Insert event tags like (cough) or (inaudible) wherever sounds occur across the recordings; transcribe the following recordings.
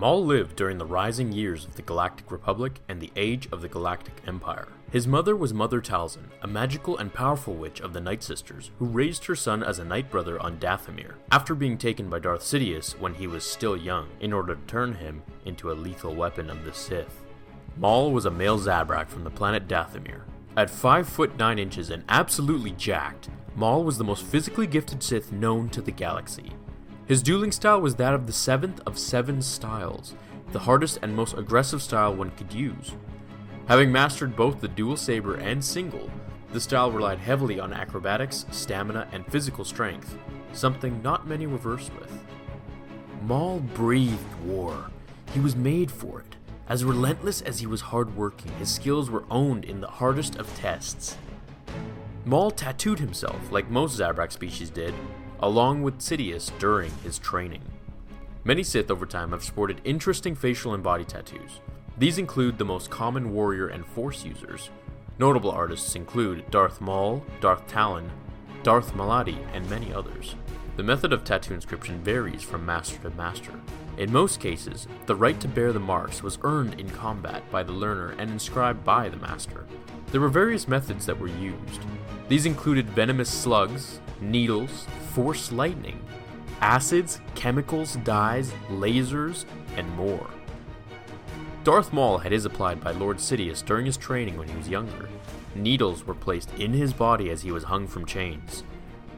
Maul lived during the rising years of the Galactic Republic and the age of the Galactic Empire. His mother was Mother Talzin, a magical and powerful witch of the Night Sisters, who raised her son as a Night Brother on Dathomir, after being taken by Darth Sidious when he was still young, in order to turn him into a lethal weapon of the Sith. Maul was a male Zabrak from the planet Dathomir. At 5 foot 9 inches and absolutely jacked, Maul was the most physically gifted Sith known to the galaxy. His dueling style was that of the seventh of seven styles, the hardest and most aggressive style one could use. Having mastered both the dual saber and single, the style relied heavily on acrobatics, stamina, and physical strength, something not many were versed with. Maul breathed war. He was made for it. As relentless as he was hardworking, his skills were owned in the hardest of tests. Maul tattooed himself, like most Zabrak species did, along with Sidious during his training. Many Sith over time have sported interesting facial and body tattoos. These include the most common warrior and force users. Notable artists include Darth Maul, Darth Talon, Darth Maladi, and many others. The method of tattoo inscription varies from master to master. In most cases, the right to bear the marks was earned in combat by the learner and inscribed by the master. There were various methods that were used. These included venomous slugs, needles, force lightning, acids, chemicals, dyes, lasers, and more. Darth Maul had his applied by Lord Sidious during his training when he was younger. Needles were placed in his body as he was hung from chains.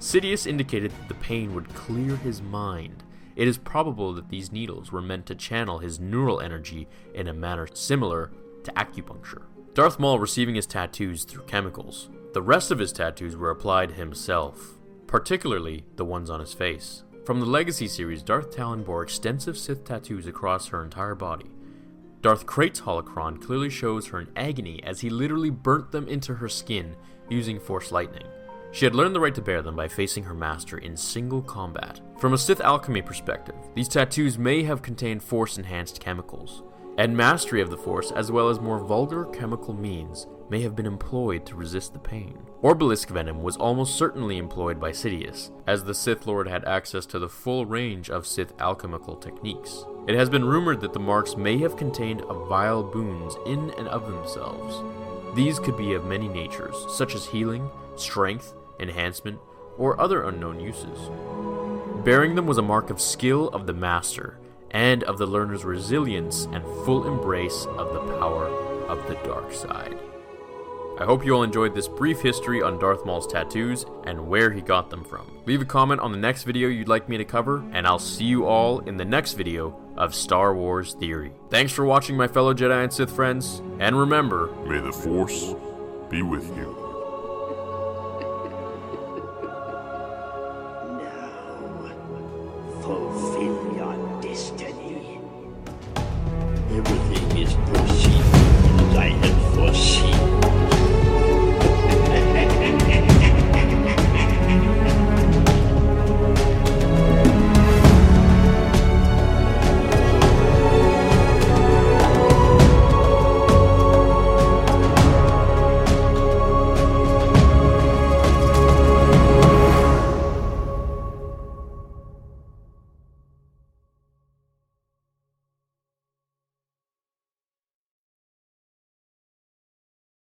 Sidious indicated that the pain would clear his mind. It is probable that these needles were meant to channel his neural energy in a manner similar to acupuncture. Darth Maul receiving his tattoos through chemicals. The rest of his tattoos were applied himself, particularly the ones on his face. From the Legacy series, Darth Talon bore extensive Sith tattoos across her entire body. Darth Krayt's holocron clearly shows her in agony as he literally burnt them into her skin using Force Lightning. She had learned the right to bear them by facing her master in single combat. From a Sith alchemy perspective, these tattoos may have contained Force enhanced chemicals, and mastery of the Force, as well as more vulgar chemical means, may have been employed to resist the pain. Orbalisk venom was almost certainly employed by Sidious, as the Sith Lord had access to the full range of Sith alchemical techniques. It has been rumored that the marks may have contained vile boons in and of themselves. These could be of many natures, such as healing, strength, enhancement, or other unknown uses. Bearing them was a mark of skill of the master, and of the learner's resilience and full embrace of the power of the dark side. I hope you all enjoyed this brief history on Darth Maul's tattoos and where he got them from. Leave a comment on the next video you'd like me to cover, and I'll see you all in the next video of Star Wars Theory. Thanks for watching, my fellow Jedi and Sith friends, and remember may the Force be with you. (laughs) Now, fulfill your destiny.